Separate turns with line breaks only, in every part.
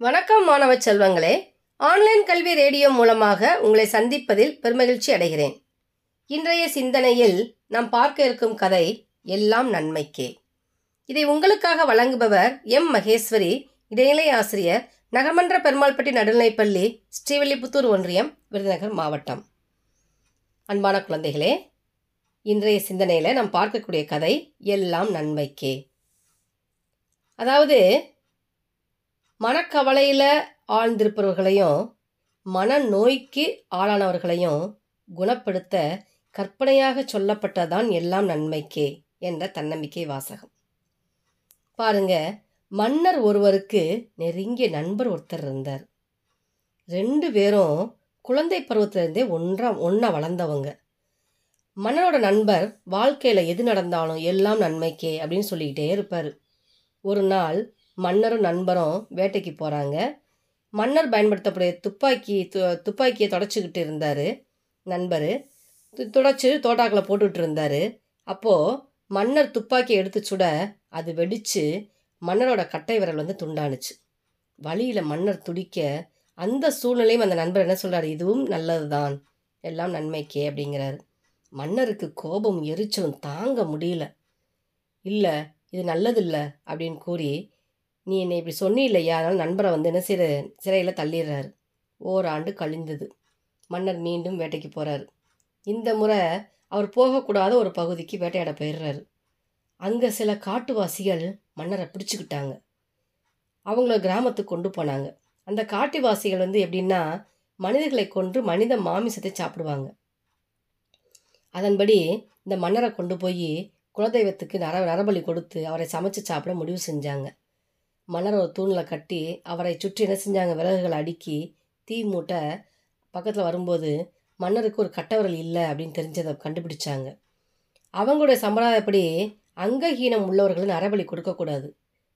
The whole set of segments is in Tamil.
வணக்கம் மாணவ செல்வங்களே. ஆன்லைன் கல்வி ரேடியோ மூலமாக உங்களை சந்திப்பதில் பெருமகிழ்ச்சி அடைகிறேன். இன்றைய சிந்தனையில் நாம் பார்க்க இருக்கும் கதை எல்லாம் நன்மைக்கே. இதை உங்களுக்காக வழங்குபவர் எம். மகேஸ்வரி இடைநிலை ஆசிரியர் நகமன்ற பெருமாள்பட்டி நடுநிலைப்பள்ளி ஸ்ரீவில்லிபுத்தூர் ஒன்றியம் விருதுநகர் மாவட்டம். அன்பான குழந்தைகளே இன்றைய சிந்தனையில் நாம் பார்க்கக்கூடிய கதை எல்லாம் நன்மைக்கே. அதாவது மனக்கவலையில் ஆழ்ந்திருப்பவர்களையும் மனநோய்க்கு ஆளானவர்களையும் குணப்படுத்த கற்பனையாக சொல்லப்பட்டதான் எல்லாம் நன்மைக்கே என்ற தன்னம்பிக்கை வாசகம். பாருங்க மன்னர் ஒருவருக்கு நெருங்கிய நண்பர் ஒருத்தர் இருந்தார். ரெண்டு பேரும் குழந்தை பருவத்திலிருந்தே ஒன்றா ஒன்றா வளர்ந்தவங்க. மன்னரோட நண்பர் வாழ்க்கையில் எது நடந்தாலும் எல்லாம் நன்மைக்கே அப்படின்னு சொல்லிக்கிட்டே இருப்பார். ஒரு நாள் மன்னரும் நண்பரும் வேட்டைக்கு போகிறாங்க மன்னர் பயன்படுத்தக்கூடிய துப்பாக்கி து துப்பாக்கியை தொடச்சிக்கிட்டு இருந்தார் நண்பர். தொடச்சி தோட்டாக்கில் போட்டுக்கிட்டு இருந்தார். அப்போது மன்னர் துப்பாக்கியை எடுத்து சுட அது வெடித்து மன்னரோட கட்டை விரல் வந்து துண்டானுச்சு. வழியில் மன்னர் துடிக்க அந்த சூழ்நிலையும் அந்த நண்பர் என்ன சொல்கிறார் இதுவும் நல்லது தான் எல்லாம் நன்மைக்கே அப்படிங்கிறாரு. மன்னருக்கு கோபம் எரிச்சலும் தாங்க முடியல. இல்லை இது நல்லதில்லை அப்படின்னு கூறி நீ என்னை இப்படி சொன்னி இல்லையா அதனால் நண்பரை வந்து என்ன சிறை சிறையில் தள்ளிடுறாரு. ஓராண்டு கழிந்தது. மன்னர் மீண்டும் வேட்டைக்கு போகிறார் இந்த முறை அவர் போகக்கூடாத ஒரு பகுதிக்கு வேட்டையாட போயிடுறாரு. அங்கே சில காட்டுவாசிகள் மன்னரை பிடிச்சிக்கிட்டாங்க. அவங்கள கிராமத்துக்கு கொண்டு போனாங்க. அந்த காட்டுவாசிகள் வந்து எப்படின்னா மனிதர்களை கொன்று மனித மாமிசத்தை சாப்பிடுவாங்க. அதன்படி இந்த மன்னரை கொண்டு போய் குலதெய்வத்துக்கு நர நரபலி கொடுத்து அவரை சமைச்சு சாப்பிட முடிவு செஞ்சாங்க. மன்னர் ஒரு தூணில் கட்டி அவரை சுற்றி என்ன செஞ்சாங்க? விறகுகளை அடுக்கி தீ மூட்டை பக்கத்தில் வரும்போது மன்னருக்கு ஒரு கட்டவரல் இல்லை அப்படின்னு தெரிஞ்சதை கண்டுபிடிச்சாங்க. அவங்களுடைய சம்பிரதாயப்படி அங்கஹீனம் உள்ளவர்களும் நரபலி கொடுக்கக்கூடாது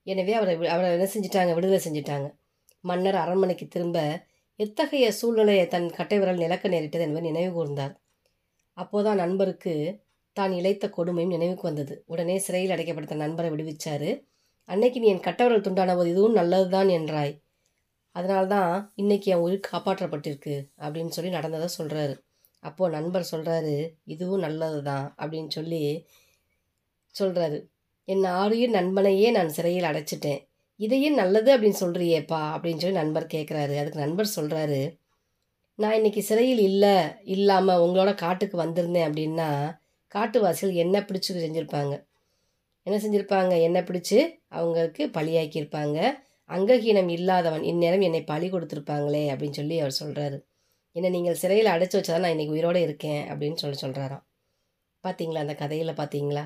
எனவே அவரை அவரை என்ன செஞ்சிட்டாங்க? விடுதலை செஞ்சிட்டாங்க. மன்னர் அரண்மனைக்கு திரும்ப எத்தகைய சூழ்நிலையை தன் கட்டை விரல் நிலக்க நேரிட்டது என்பதை நினைவு கூர்ந்தார். அப்போதான் நண்பருக்கு தான் இழைத்த கொடுமையும் நினைவுக்கு வந்தது. உடனே சிறையில் அடைக்கப்பட்ட நண்பரை விடுவிச்சாரு. அன்னைக்கு நீ என் கட்டவரல் துண்டான போது இதுவும் நல்லதுதான் என்றாய். அதனால்தான் இன்னைக்கு என் உயிர் காப்பாற்றப்பட்டிருக்கு அப்படின்னு சொல்லி நடந்ததை சொல்கிறாரு அப்போது நண்பர் சொல்கிறாரு இதுவும் நல்லது தான் அப்படின்னு சொல்லி சொல்கிறாரு என் ஆறுயிர் நண்பனையே நான் சிறையில் அடைச்சிட்டேன். இதையே நல்லது அப்படின்னு சொல்கிறியேப்பா அப்படின்னு சொல்லி நண்பர் கேட்குறாரு அதுக்கு நண்பர் சொல்கிறாரு நான் இன்னைக்கு சிறையில் இல்லை இல்லாமல் உங்களோட காட்டுக்கு வந்திருந்தேன் அப்படின்னா காட்டுவாசிகள் என்ன பிடிச்சி செஞ்சுருப்பாங்க? என்ன செஞ்சுருப்பாங்க? என்னை பிடிச்சி அவங்களுக்கு பழியாக்கியிருப்பாங்க அங்கஹீனம் இல்லாதவன் இந்நேரம் என்னை பழி கொடுத்துருப்பாங்களே அப்படின்னு சொல்லி அவர் சொல்கிறாரு என்னை நீங்கள் சிறையில் அடைச்சி வச்சதான் நான் இன்றைக்கி உயிரோடு இருக்கேன் அப்படின்னு சொல்லி சொல்கிறாராம் பார்த்தீங்களா அந்த கதையில் பார்த்தீங்களா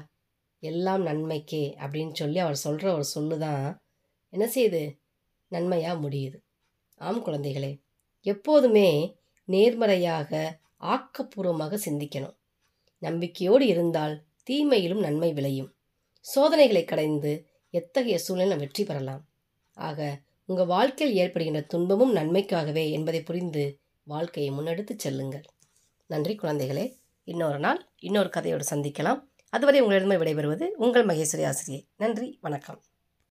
எல்லாம் நன்மைக்கே அப்படின்னு சொல்லி அவர் சொல்கிற ஒரு சொல்லு தான் என்ன செய்யுது? நன்மையாக முடியுது. ஆம் குழந்தைகளே எப்போதுமே நேர்மறையாக ஆக்கப்பூர்வமாக சிந்திக்கணும். நம்பிக்கையோடு இருந்தால் தீமையிலும் நன்மை விளையும். சோதனைகளை கடைந்து எத்தகைய சூழ்நிலை வெற்றி பெறலாம்? ஆக உங்கள் வாழ்க்கையில் ஏற்படுகின்ற துன்பமும் நன்மைக்காகவே என்பதை புரிந்து வாழ்க்கையை முன்னெடுத்துச் செல்லுங்கள். நன்றி குழந்தைகளே. இன்னொரு நாள் இன்னொரு கதையோடு சந்திக்கலாம். அதுவரை உங்களிடமே விடைபெறுவது உங்கள் மகேஸ்வரி ஆசிரியை. நன்றி வணக்கம்.